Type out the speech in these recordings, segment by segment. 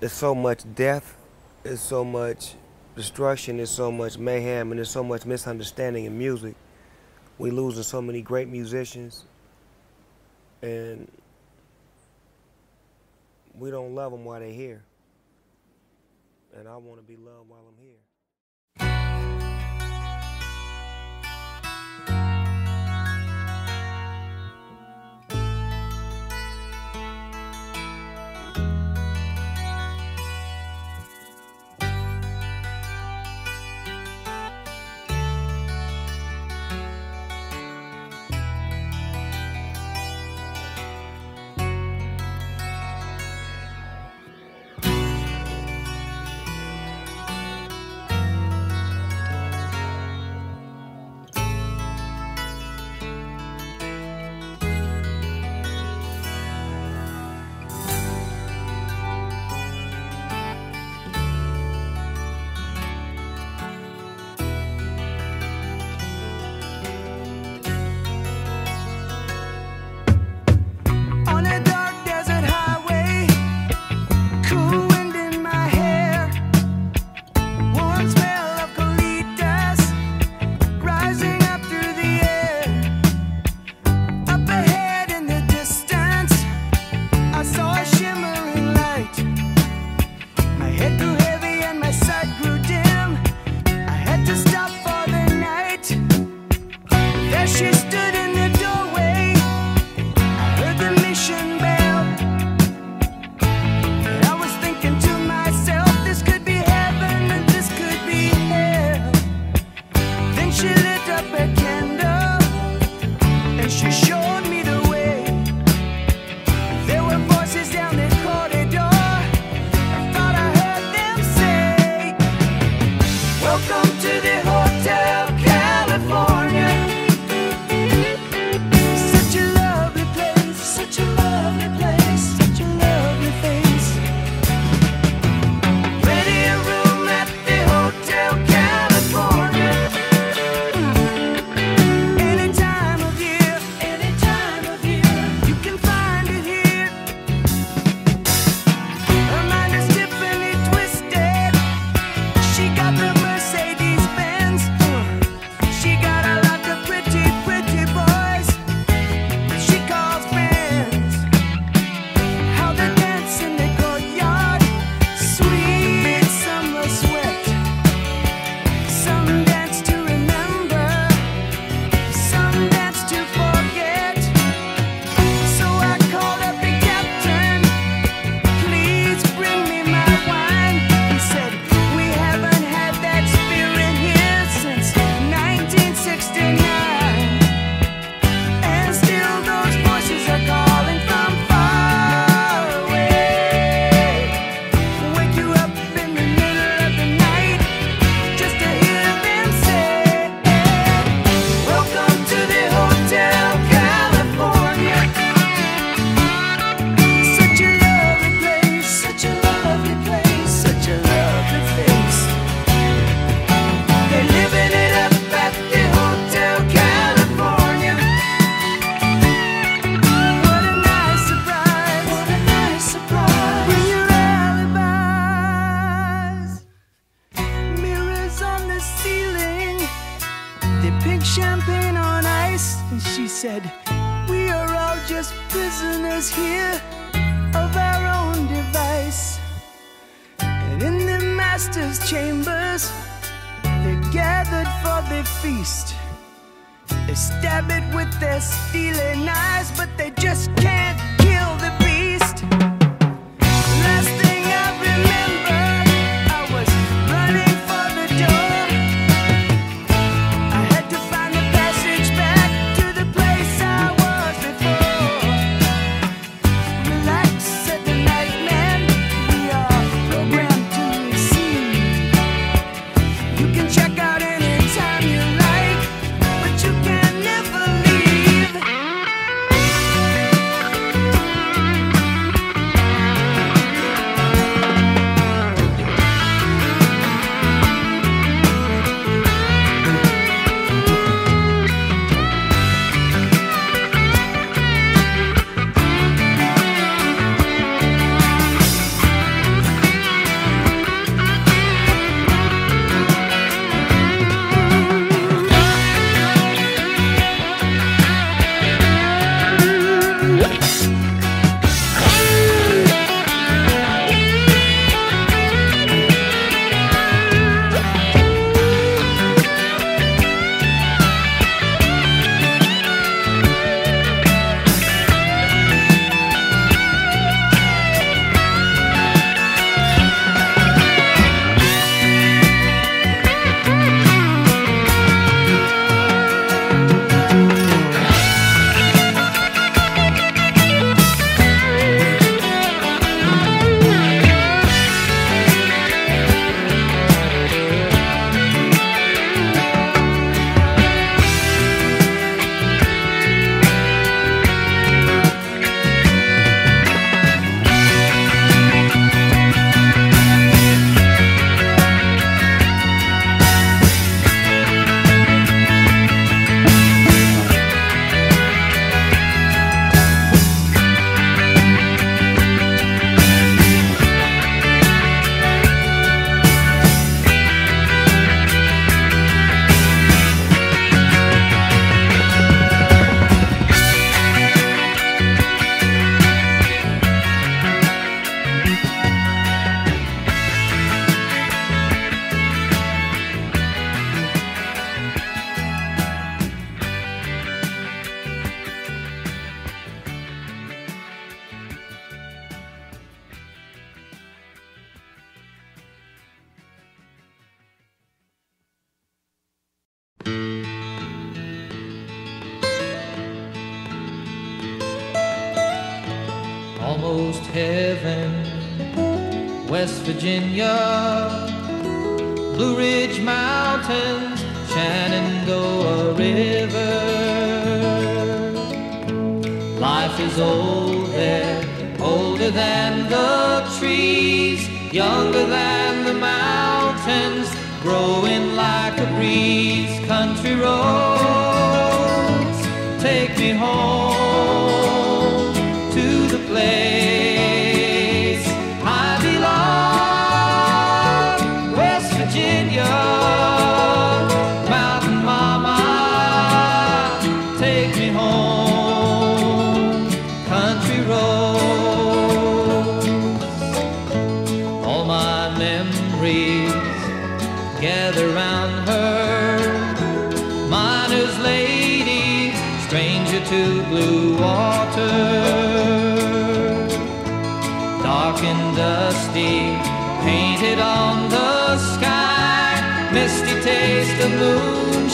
there's so much death, there's so much destruction, there's so much mayhem, and there's so much misunderstanding in music. We losing so many great musicians, and we don't love them while they're here. And I want to be loved while I'm here.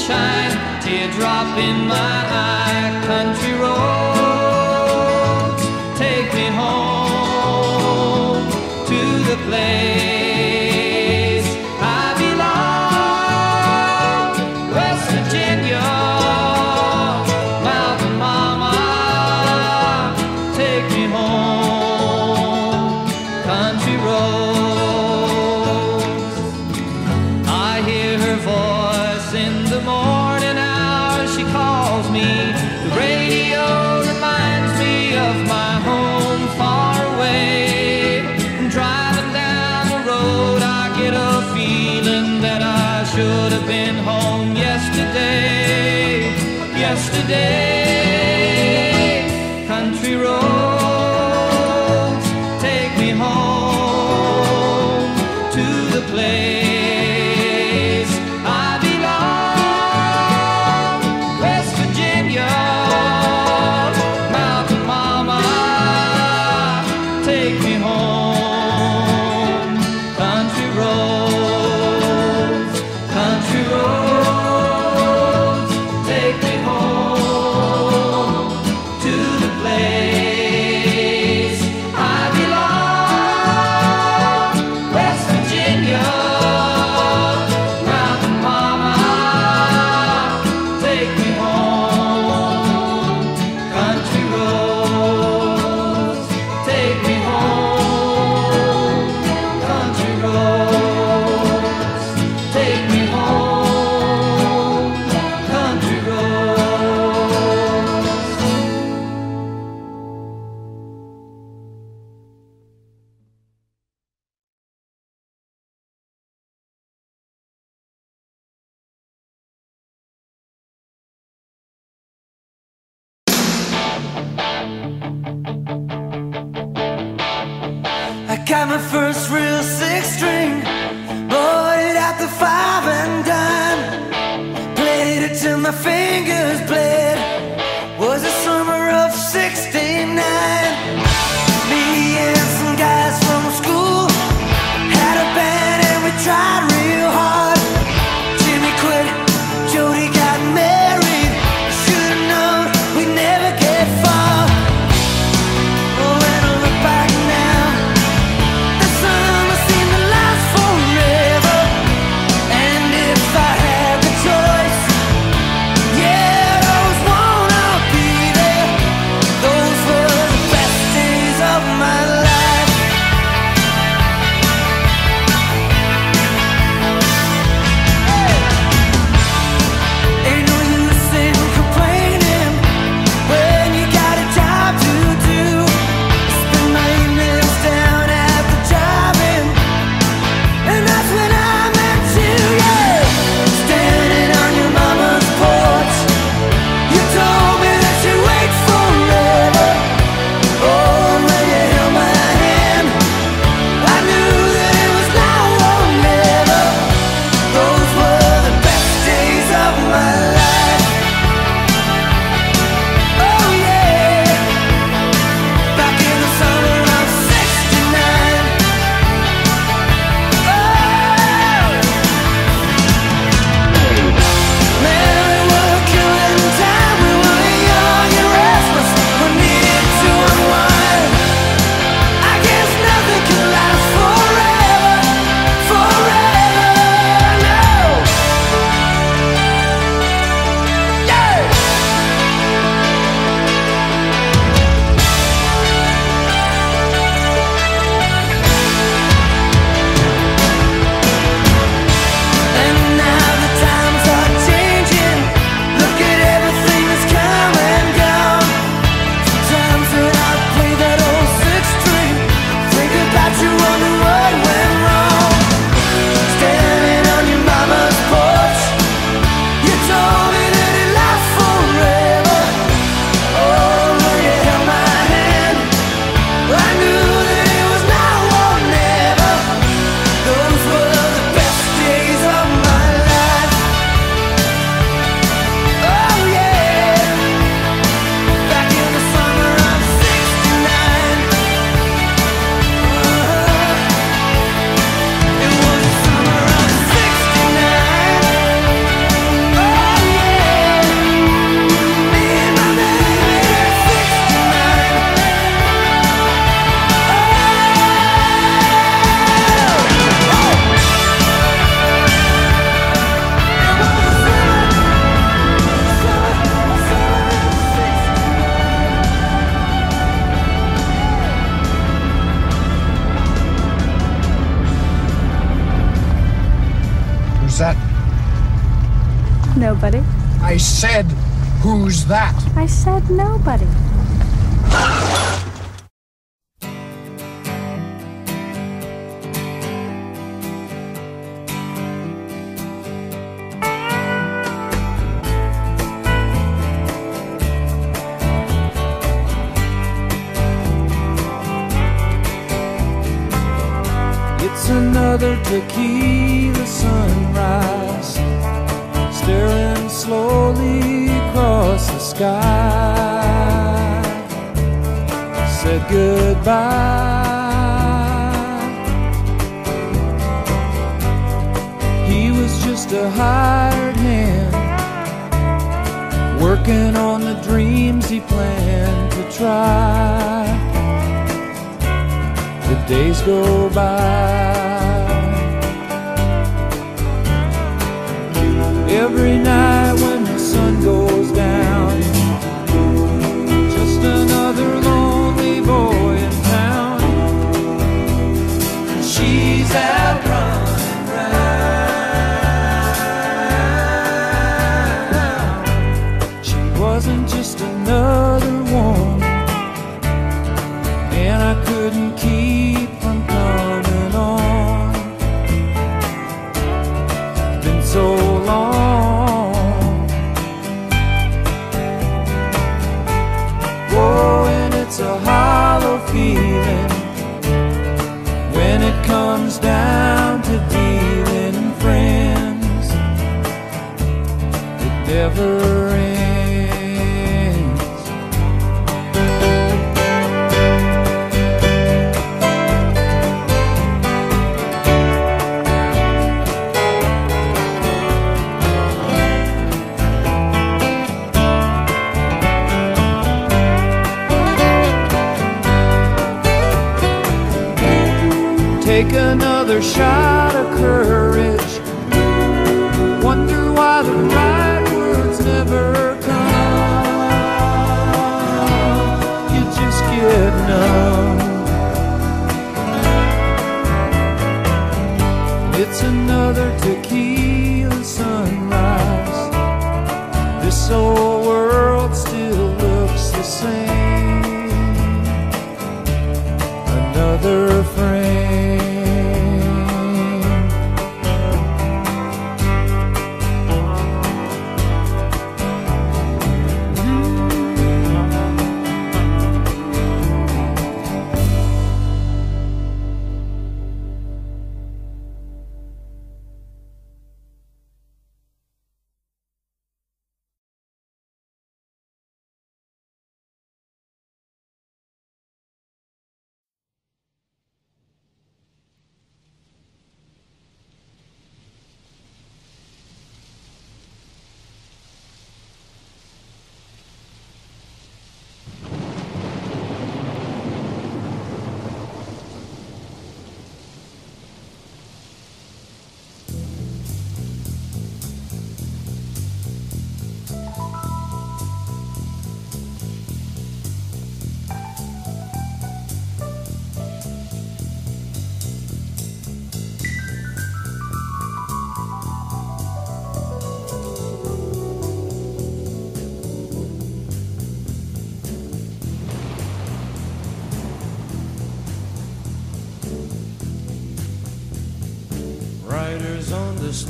sunshine, teardrop in my eye, country road, take me home to the place.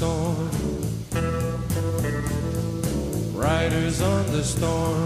Storm. Riders on the storm.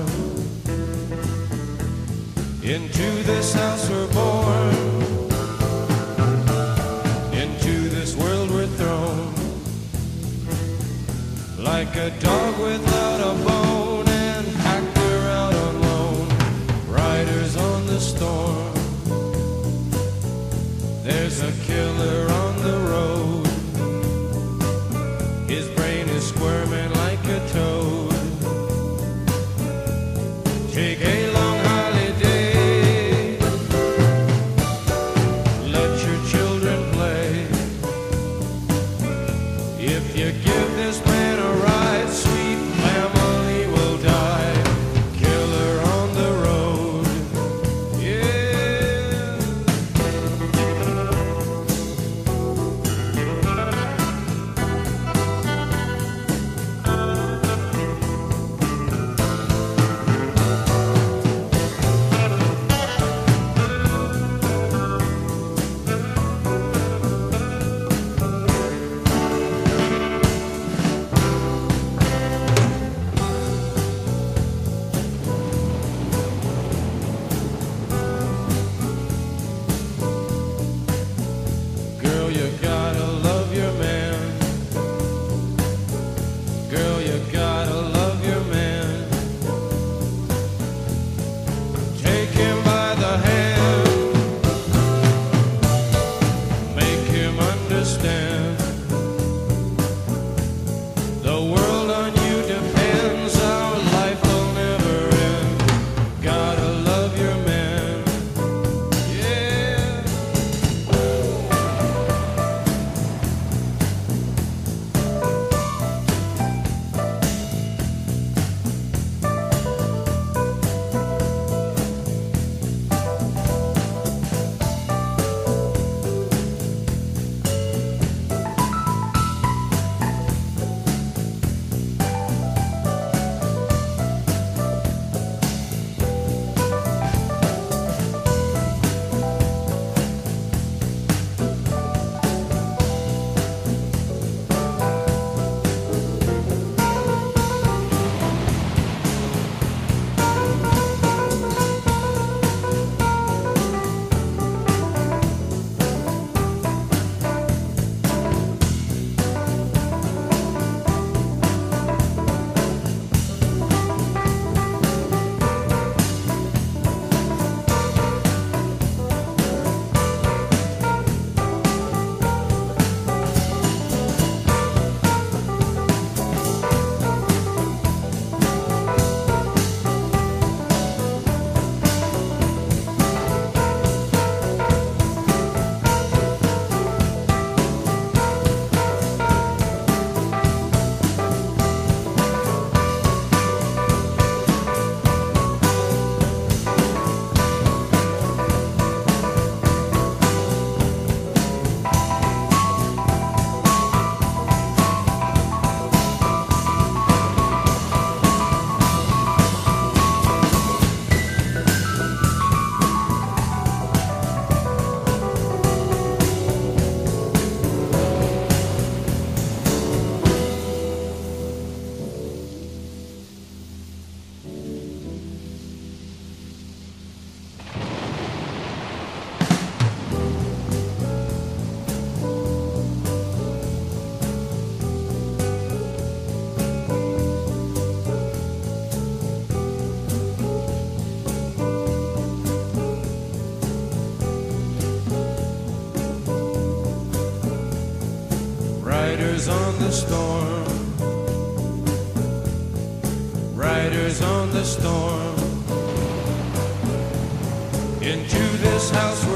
storm. Riders on the storm. Into this house.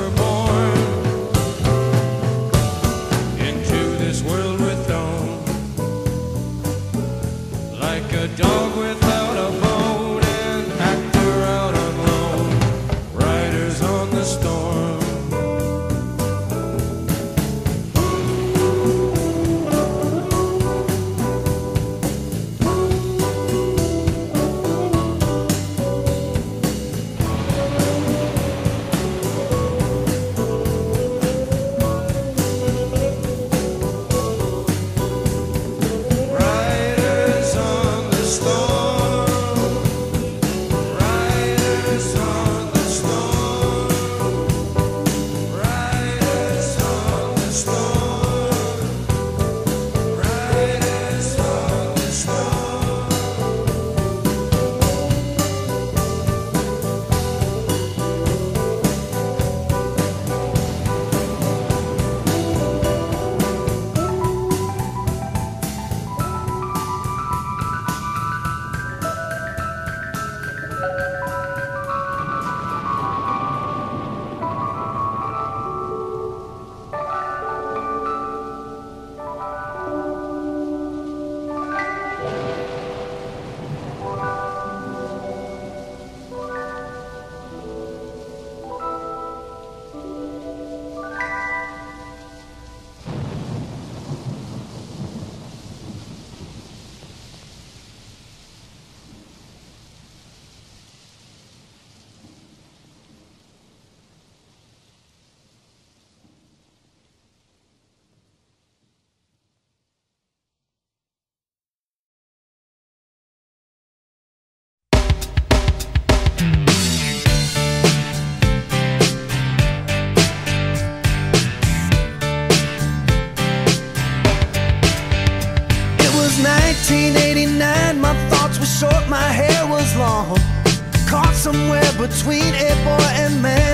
between a boy and man.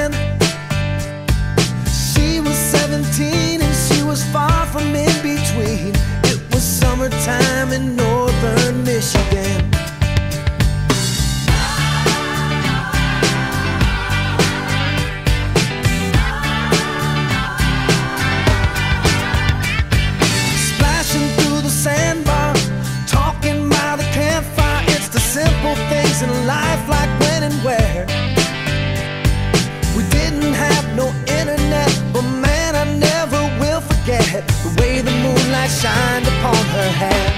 shined upon her hair.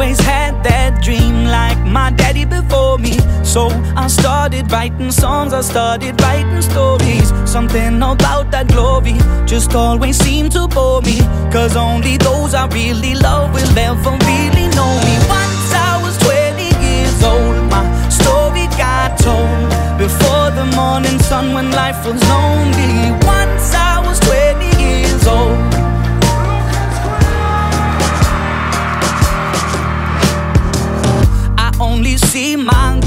Always had that dream like my daddy before me. So I started writing songs, I started writing stories. Something about that glory just always seemed to bore me. Cause only those I really love will ever really know me. Once I was 20 years old, my story got told. Before the morning sun when life was lonely. Once I was 20 years old.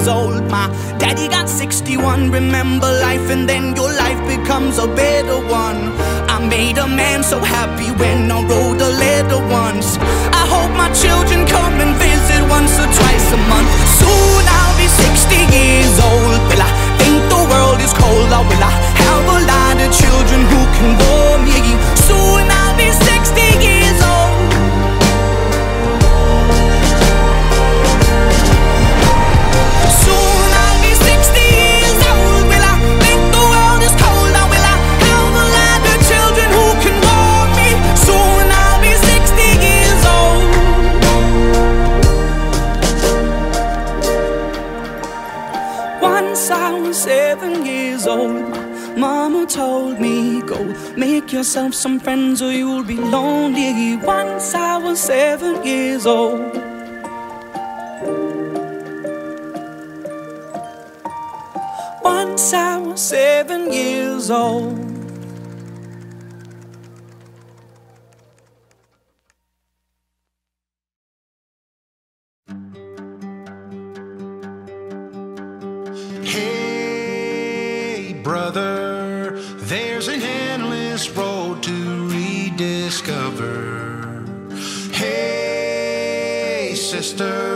years old. My daddy got 61. Remember life, and then your life becomes a better one. I made a man so happy when I wrote a letter once. I hope my children come and visit once or twice a month. Soon I'll be 60 years old. Will I think the world is cold? Or will I have a lot of children who can warm me? Soon I'll be 60 years old. Make yourself some friends or you'll be lonely. Once I was seven years old. Once I was seven years old. Sister,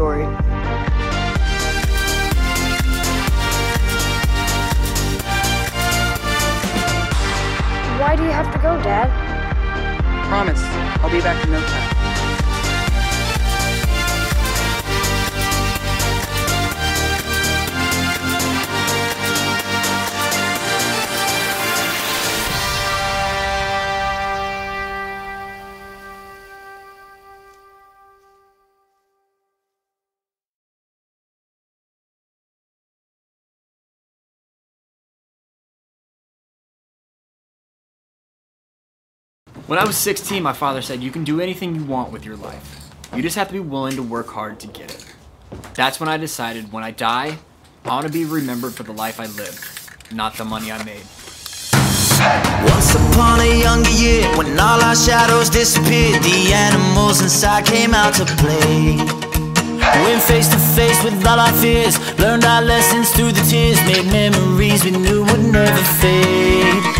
story. When I was 16, my father said, You can do anything you want with your life. You just have to be willing to work hard to get it. That's when I decided when I die, I want to be remembered for the life I lived, not the money I made. Once upon a younger year, when all our shadows disappeared, the animals inside came out to play. Went face to face with all our fears, learned our lessons through the tears, made memories we knew would never fade.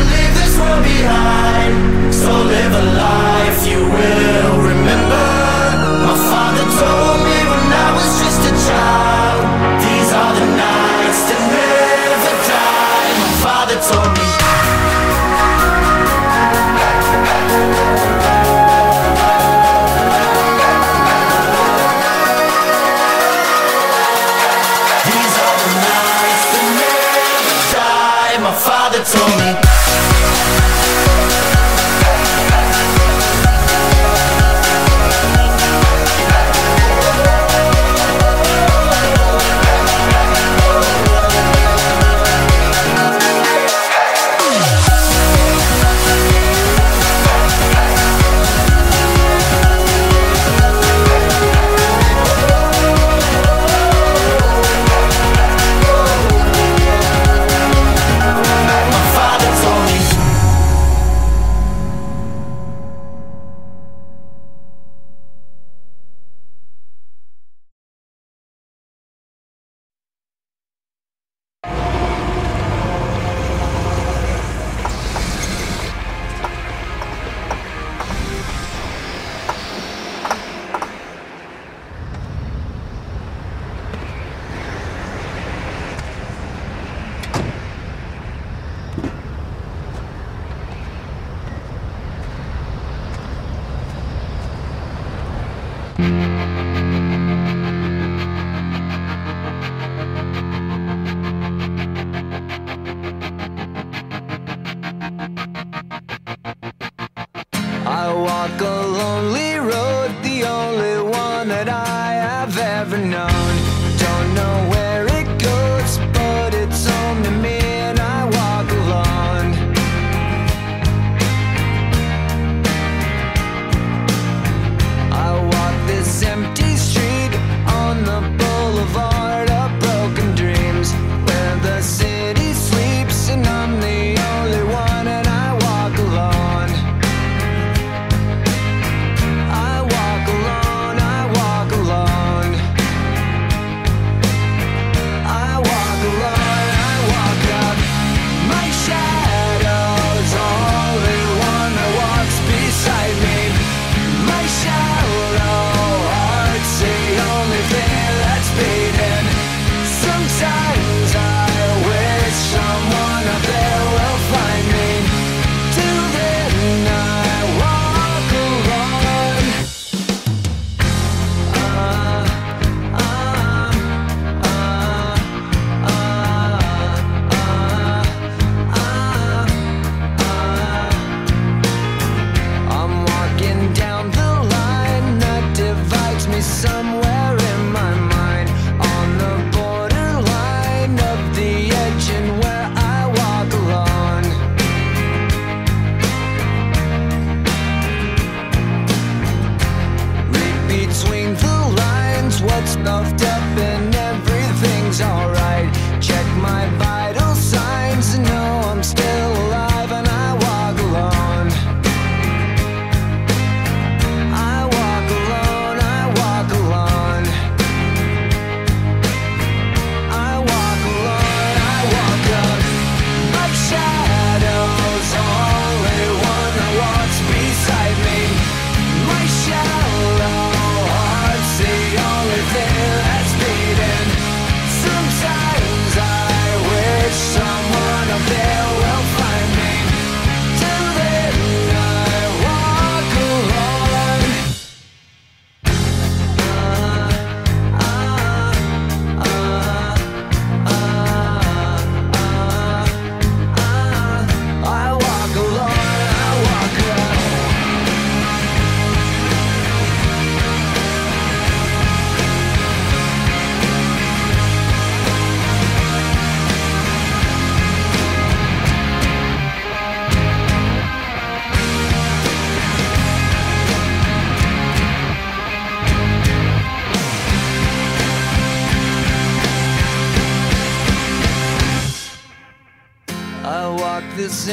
behind. So live a life you will remember. My father told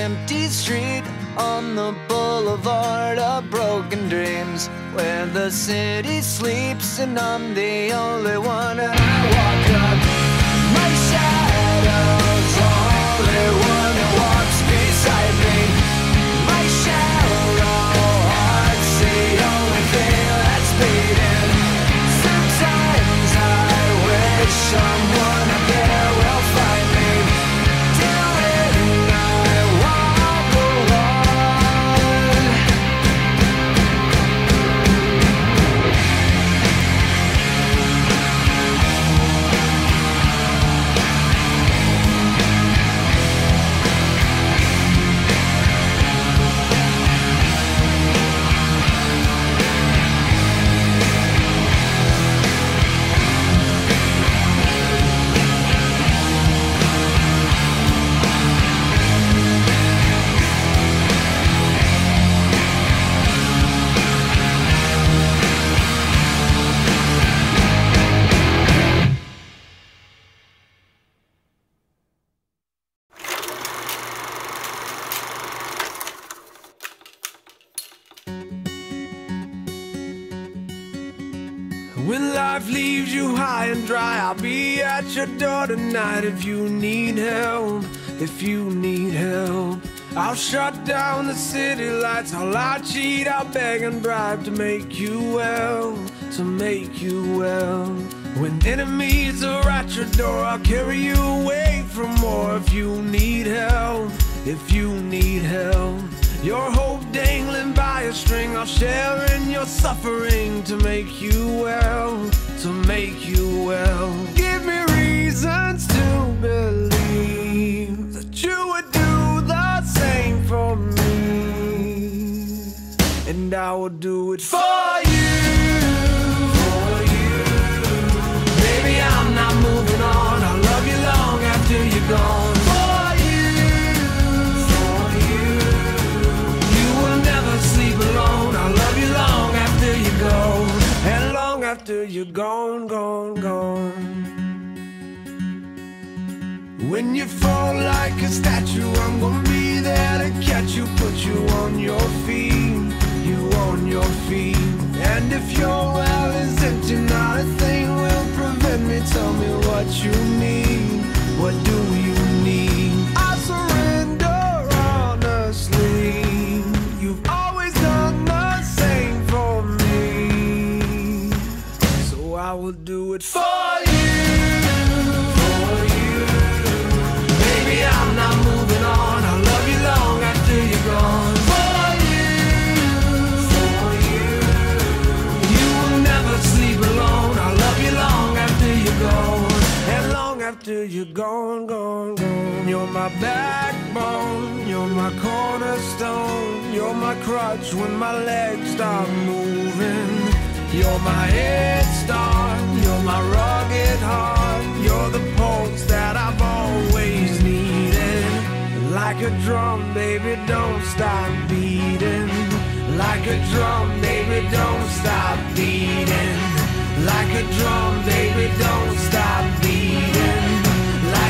empty That's how I cheat, I beg and bribe to make you well, to make you well. When enemies are at your door, I'll carry you away from more if you need help, if you need help. Your hope dangling by a string, I'll share in your suffering to make you well, to make you well. Will do it for you. For you. Baby, I'm not moving on. I'll love you long after you're gone. For you. For you. You will never sleep alone. I'll love you long after you go. And long after you're gone, gone, gone. When you fall like a statue, I'm gonna be there to catch you, put you on your feet, your feet. And if your well is empty, not a thing will prevent me. Tell me what you need, what do you after you're gone, gone, gone. You're my backbone. You're my cornerstone. You're my crutch when my legs stop moving. You're my head start. You're my rugged heart. You're the pulse that I've always needed. Like a drum, baby, don't stop beating. Like a drum, baby, don't stop beating. Like a drum, baby, don't stop beating.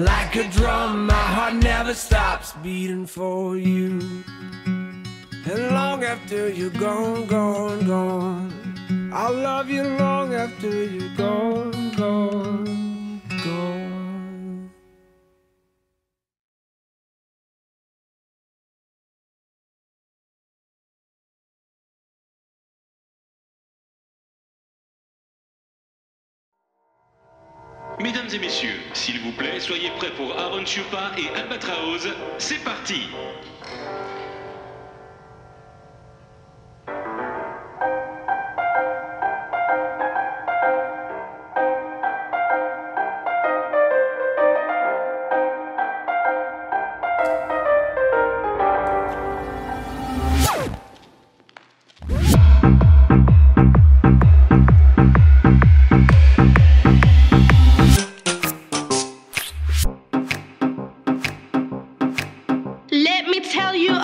Like a drum, my heart never stops beating for you. And long after you're gone, gone, gone. I'll love you long after you're gone, gone, gone. Mesdames et messieurs, s'il vous plaît, soyez prêts pour Aaron Chupa et Albatraoz. C'est parti tell you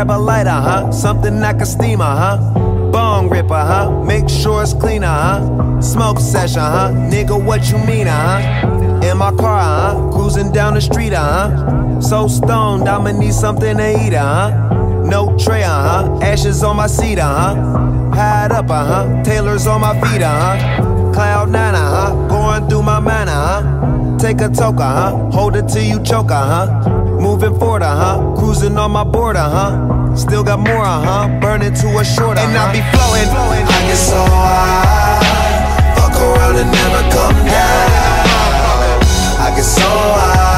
Grab a light, uh huh. Something I can steam, uh huh. Bong rip, uh huh. Make sure it's clean, uh huh. Smoke session, uh huh. Nigga, what you mean, uh huh? In my car, uh huh. Cruising down the street, uh huh. So stoned, I'ma need something to eat, uh huh. No tray, uh huh. Ashes on my seat, uh huh. Hide up, uh huh. Taylor's on my feet, uh huh. Cloud nine, uh huh. Going through my mind, uh huh. Take a toke, uh huh. Hold it till you choke, uh huh. Moving forward, uh huh. Cruising on my board, uh huh. Still got more, uh huh. Burning to a short, uh huh. And I be flowing, flowing. I get so high, fuck around and never come down. I get so high,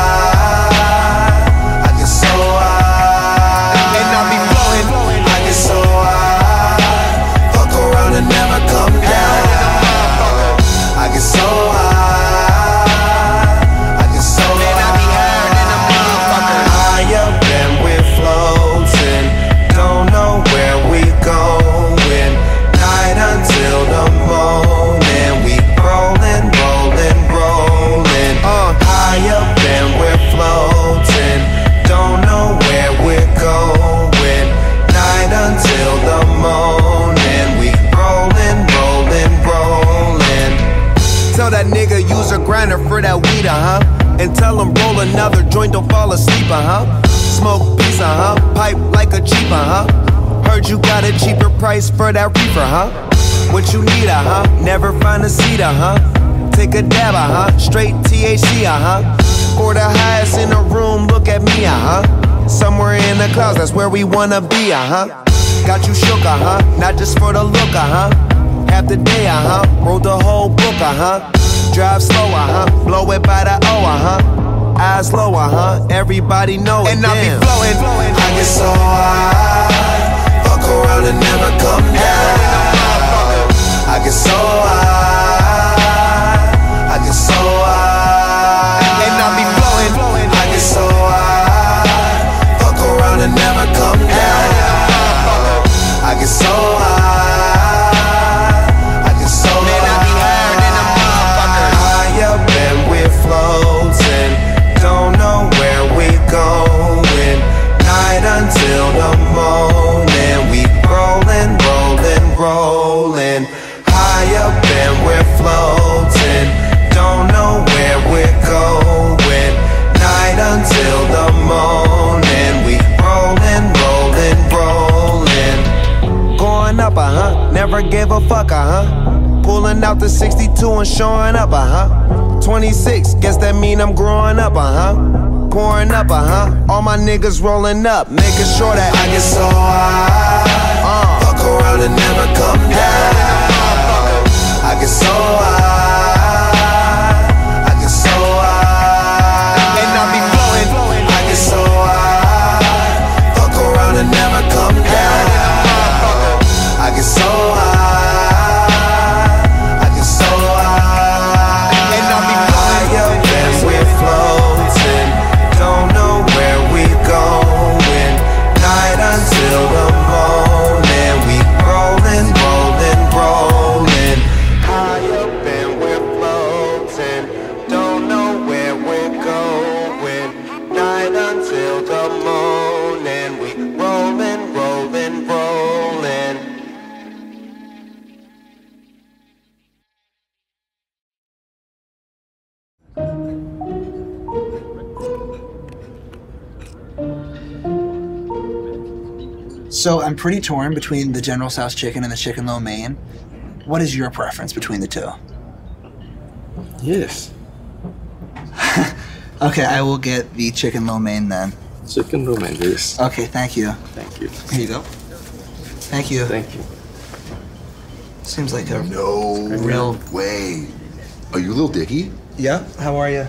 And tell him roll another joint, don't fall asleep, uh huh. Smoke piece, uh huh. Pipe like a cheap, uh huh. Heard you got a cheaper price for that reefer, huh? What you need, uh huh. Never find a seat, uh huh. Take a dab, uh huh. Straight THC, uh huh. For the highest in the room, look at me, uh huh. Somewhere in the clouds, that's where we wanna be, uh huh. Got you shook, uh huh. Not just for the look, uh huh. Half the day, uh huh. Wrote the whole book, uh huh. Drive slow, uh huh. Blow it by the O, uh huh. Eyes low, uh huh. Everybody know it. And I be flowing, flowing. I get so high, fuck around and never come down. I get so high, I get so high, And I be flowing, flowing. I get so high, fuck around and never come down. I get so high, gave a fuck, uh huh. Pulling out the 62 and showing up, uh huh. 26, guess that mean I'm growing up, uh huh. Pouring up, uh huh. All my niggas rolling up, making sure that I get so high. Uh, fuck around and never come down. I get so high. Until the morning. We rolling, rolling, rolling. So I'm pretty torn between the General Tso's chicken and the chicken lo mein. What is your preference between the two? Yes. Okay, I will get the chicken lo mein then. Chicken lo mein, yes. Okay, thank you. Thank you. Here you go. Thank you. Thank you. Seems like a No real. way. Are you Lil Dicky? Yeah. How are you?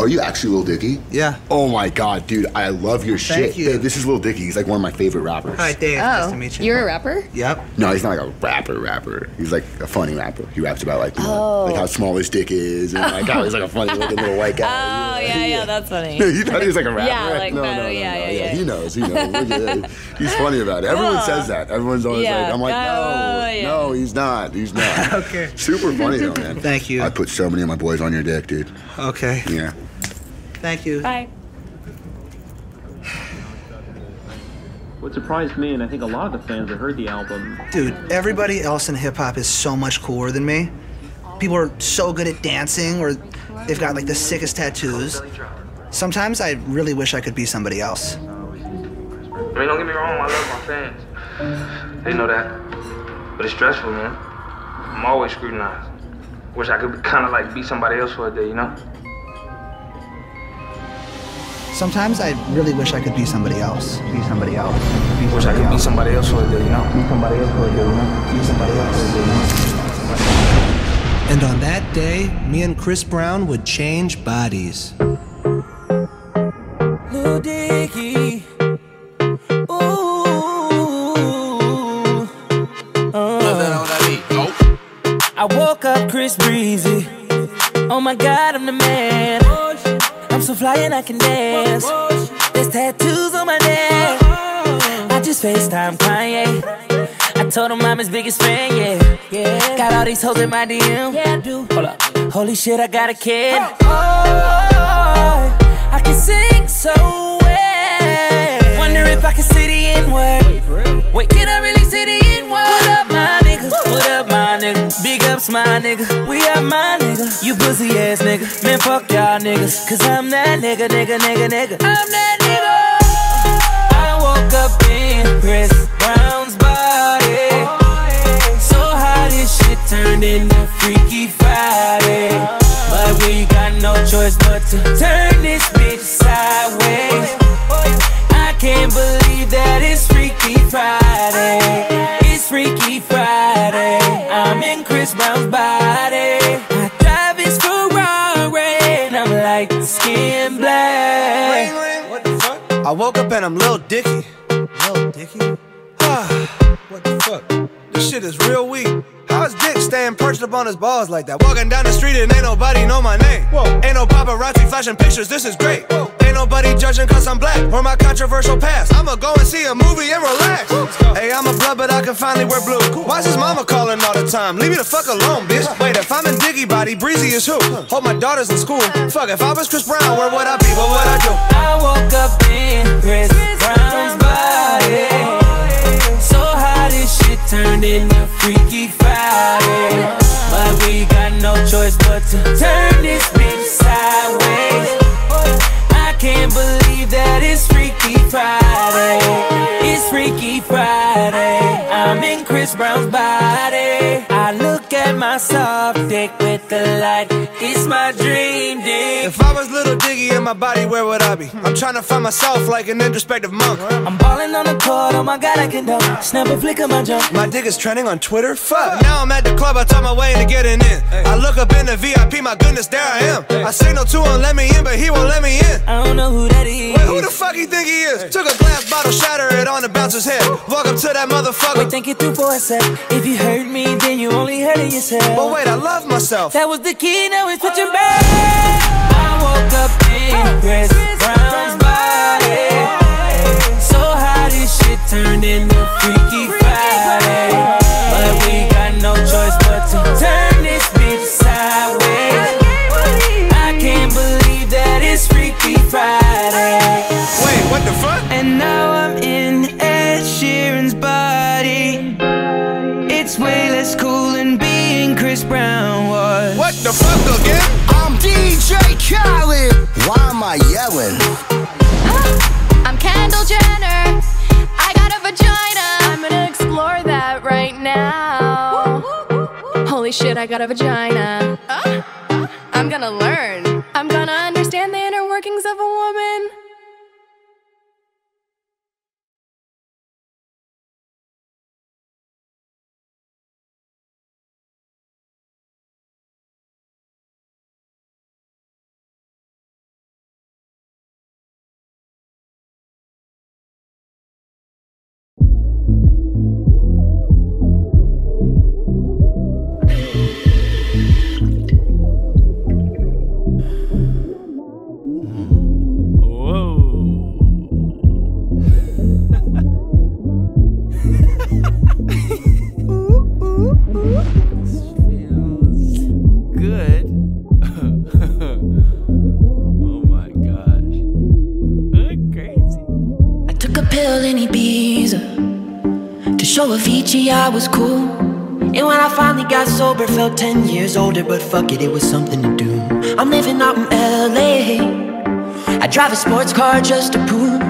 Are you actually Lil Dicky? Yeah. Oh my god, dude, I love your Thank shit. you. Babe, this is Lil Dicky. He's like one of my favorite rappers. Hi, Dave. Nice oh, to meet you. Oh, You're a rapper? Yep. No, he's not like a rapper rapper. He's like a funny rapper. He raps about like, you know, Oh. like how small his dick is and like how he's like a funny looking little white guy. Oh, yeah, yeah, that's funny. No, you thought he was like a rapper. Yeah, right? like, no, no, no, no, yeah, no, yeah, yeah. He knows. He knows. Look at that. he's funny about it. Everyone Cool. says that. Everyone's always Yeah. like, I'm like, no, Oh, yeah. no, he's not. He's not. okay. Super funny though, man. Thank you. I put so many of my boys on your dick, dude. Okay. Yeah. Thank you. Bye. What surprised me, and I think a lot of the fans that heard the album, Dude, everybody else in hip hop is so much cooler than me. People are so good at dancing, or they've got like the sickest tattoos. Sometimes I really wish I could be somebody else. I mean, don't get me wrong, I love my fans. They know that. But it's stressful, man. I'm always scrutinized. Wish I could kind of like be somebody else for a day, you know? Sometimes I really wish I could be somebody else. Be somebody else. Be Wish I could be somebody else for a day, you know? Be somebody else for a day, you know? Be somebody else for a day, you know? And on that day, me and Chris Brown would change bodies. Lil Dicky. Ooh. Uh. I woke up Chris Breezy. Oh my god, I'm the man. So fly and I can dance. There's tattoos on my neck. I just FaceTime Kanye. I told him I'm his biggest fan, yeah. Yeah. Got all these hoes in my DM. Yeah, I do. Hold up. Holy shit, I got a kid. Oh, I can sing so if I can say the N word. Wait, can I really say the N word? What up, my nigga? What up, my nigga? Big ups, my nigga. We are my nigga. You pussy ass nigga. Man, fuck y'all niggas. Cause I'm that nigga, nigga, nigga, nigga. I'm that nigga. I woke up in Chris Brown's body. So how this shit turned into Freaky Friday. But we got no choice but to turn this bitch sideways. I can't believe that it's Freaky Friday. It's Freaky Friday. I'm in Chris Brown's body. I drive his Ferrari. And I'm like skin black. What the fuck? I woke up and I'm Lil Dicky. Lil Dicky? what the fuck? This shit is real weak. How's Dick staying perched up on his balls like that? Walking down the street and ain't nobody know my name. Whoa. Ain't no paparazzi flashing pictures, this is great. Whoa. Ain't nobody judging cause I'm black or my controversial past. I'ma go and see a movie and relax. Hey, I'm a blood, but I can finally wear blue. Why's his mama calling all the time? Leave me the fuck alone, bitch. Wait, if I'm in Dicky body, Breezy is who? Hope my daughter's in school. Fuck, if I was Chris Brown, where would I be? What would I do? I woke up in Chris Brown's body. So how this shit turned into Freaky Friday. But we got no choice but to turn this Chris Brown's body. I look at my soft dick with the light. It's my dream dick. If I was Lil Dicky in my body, where would I be? I'm trying to find myself like an introspective monk. I'm balling on the court, oh my god, I can dunk. Snap a flick of my jump. My dick is trending on Twitter. Fuck. Now I'm at the club, I talk my way into getting in. I look up in the VIP, my goodness, there I am. I signal to him, let me in, but he won't let me in. I don't know who that is. Wait, who the fuck you think he is? Took a glass bottle, shatter it on the bouncer's head. Walk up to that motherfucker. Wait, think it through for a sec. If you hurt me, then you only hurting yourself. But wait, I love myself. That was the key, now it's switching oh. back. I woke up in Chris Brown's body. So how this shit turned into Freaky Brown was. What the fuck again? I'm DJ Khaled. Why am I yelling? I'm Kendall Jenner. I got a vagina. I'm gonna explore that right now. Holy shit, I got a vagina. I'm gonna learn. I'm gonna understand the inner workings of a in Ibiza to show Avicii I was cool. And when I finally got sober, felt 10 years older, but fuck it, it was something to do. I'm living out in LA. I drive a sports car just to prove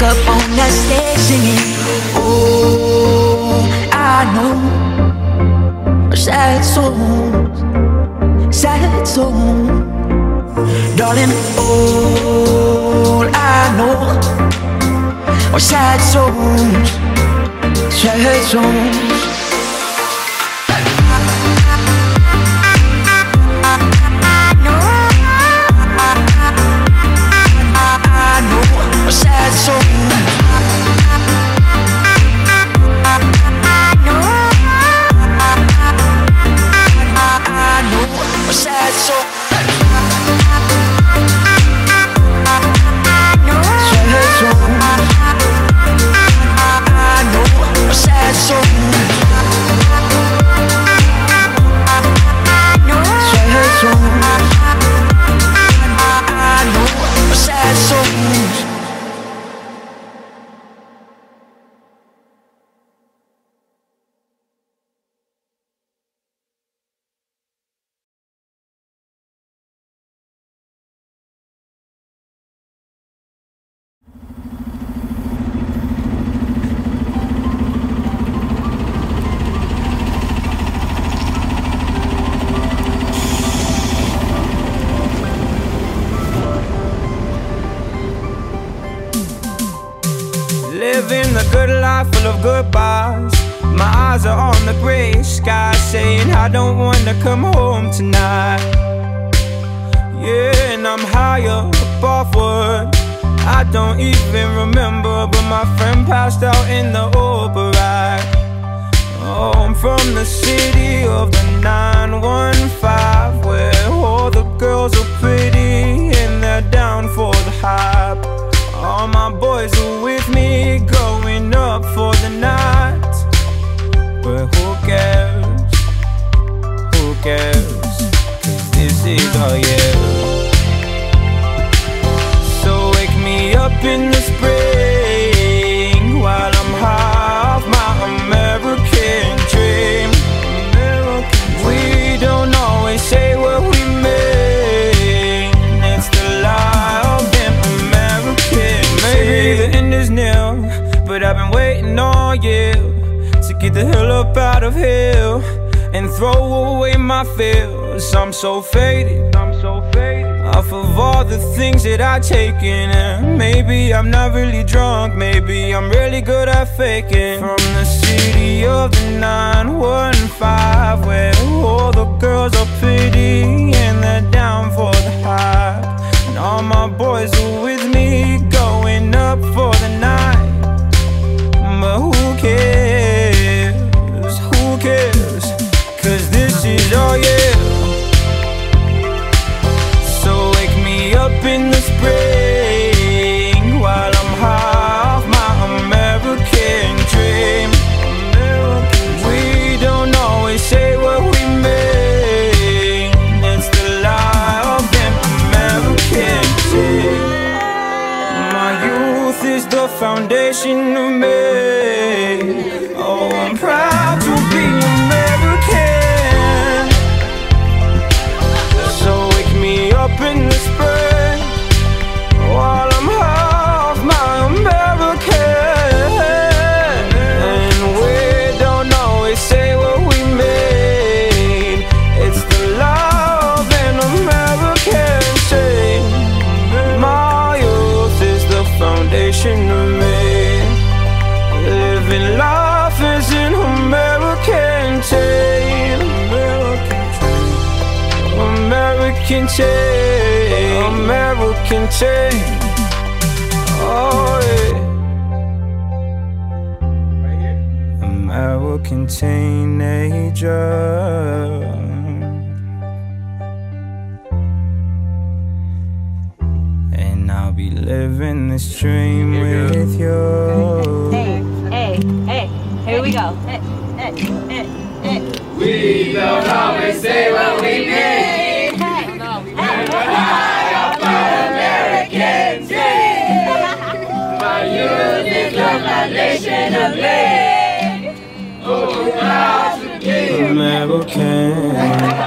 Stuck up on that stage singing. Oh, I know. Sad souls Sad souls Darling, all I know Are sad souls Sad souls of all the things that I've taken. And maybe I'm not really drunk, maybe I'm really good at faking. From the city of the 915, where all the girls are pretty and they're down for the hype. And all my boys are with me, going up teenager. And I'll be living this dream with you. Hey, hey, hey, here we go. Hey, hey, hey, hey. We don't always say what we mean. Hey, no. Hey, high up American. My youth is the of me. Okay. can.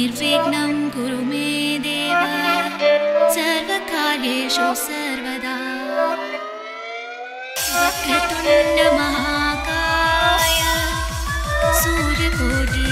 निर्विघ्नं कुरु मे देव। सर्वकार्येषु सर्वदा। वक्रतुण्डमहाकाय सूर्यकोटे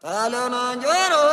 ¡A lo!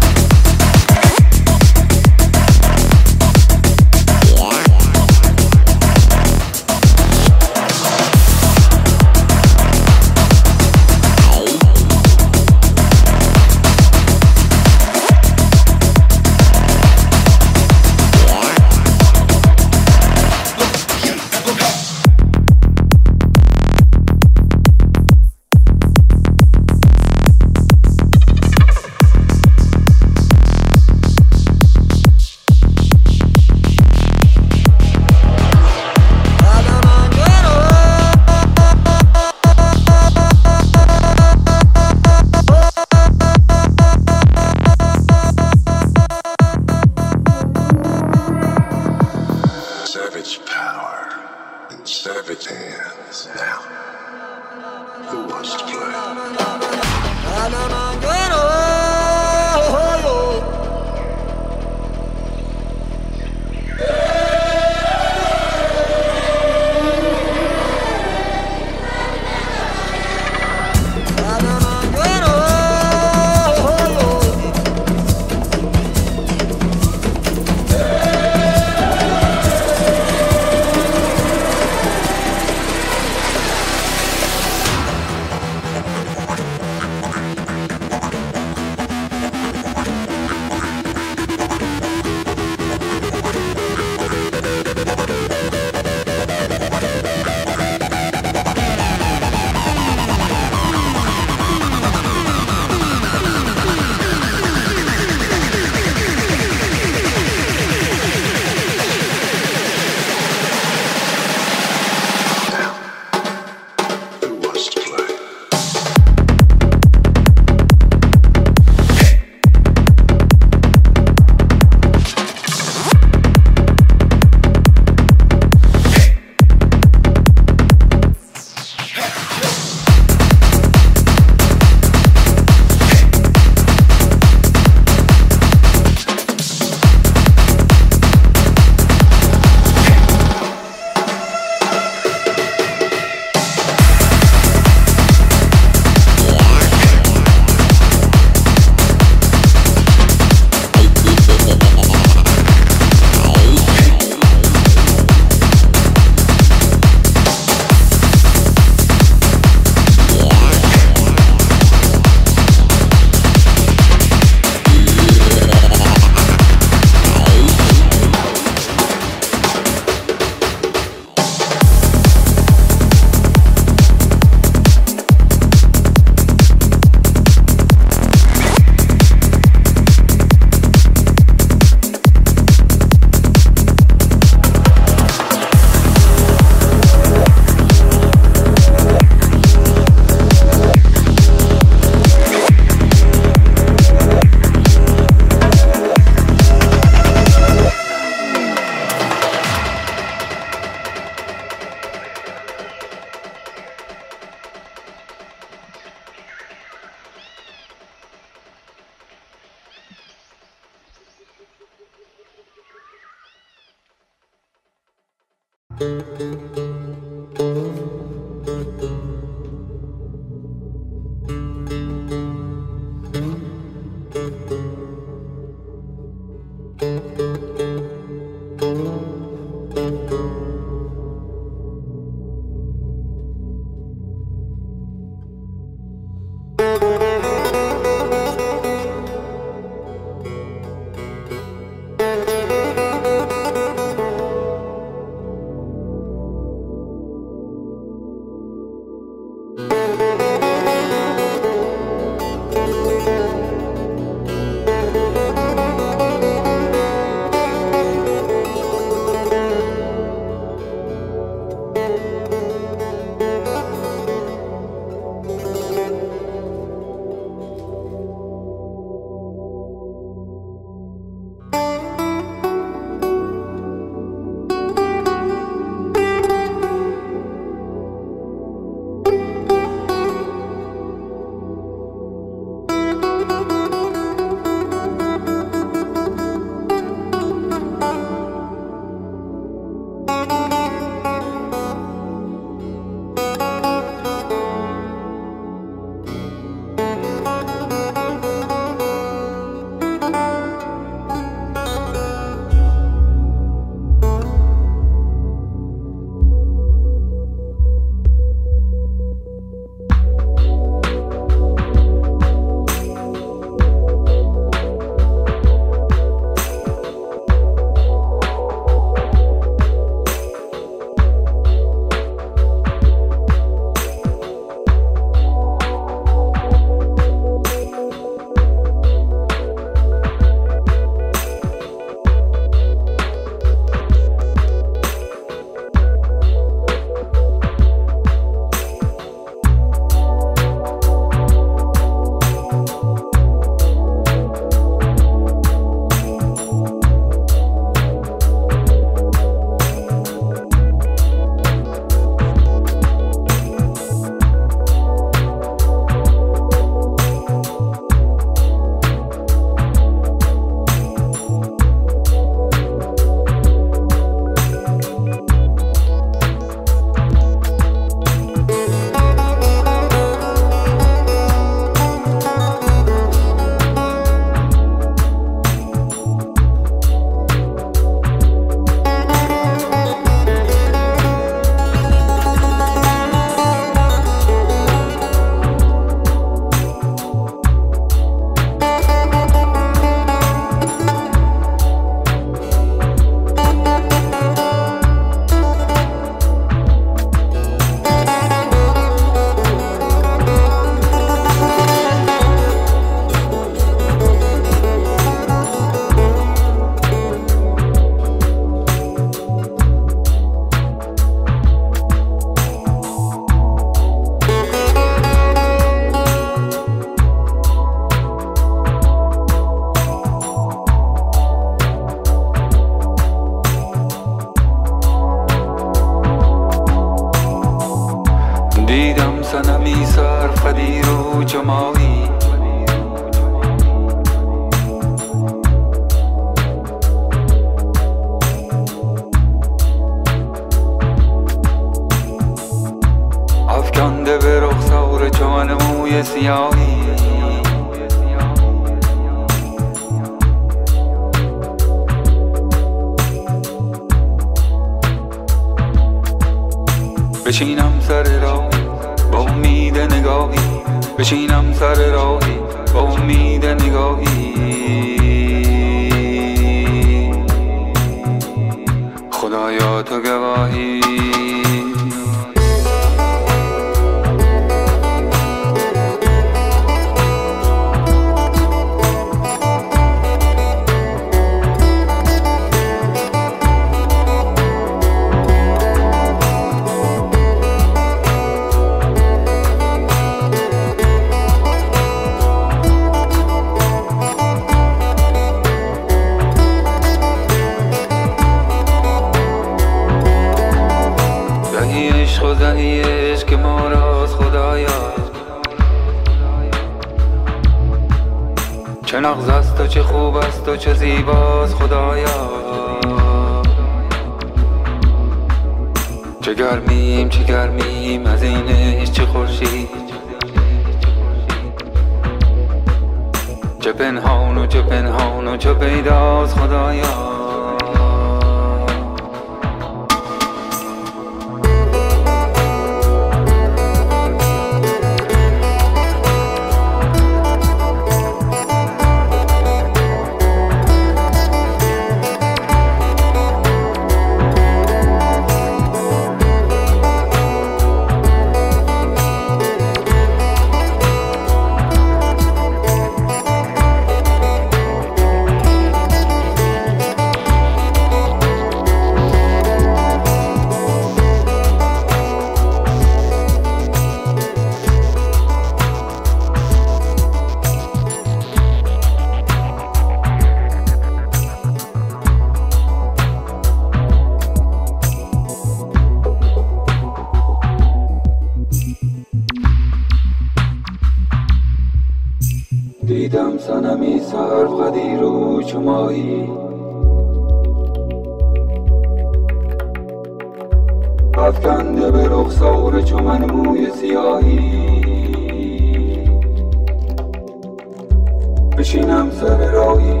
بشینم سر راهی.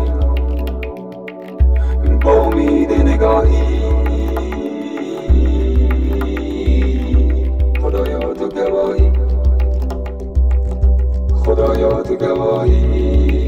با امید نگاهی. خدایا تو گواهی. خدایا تو گواهی.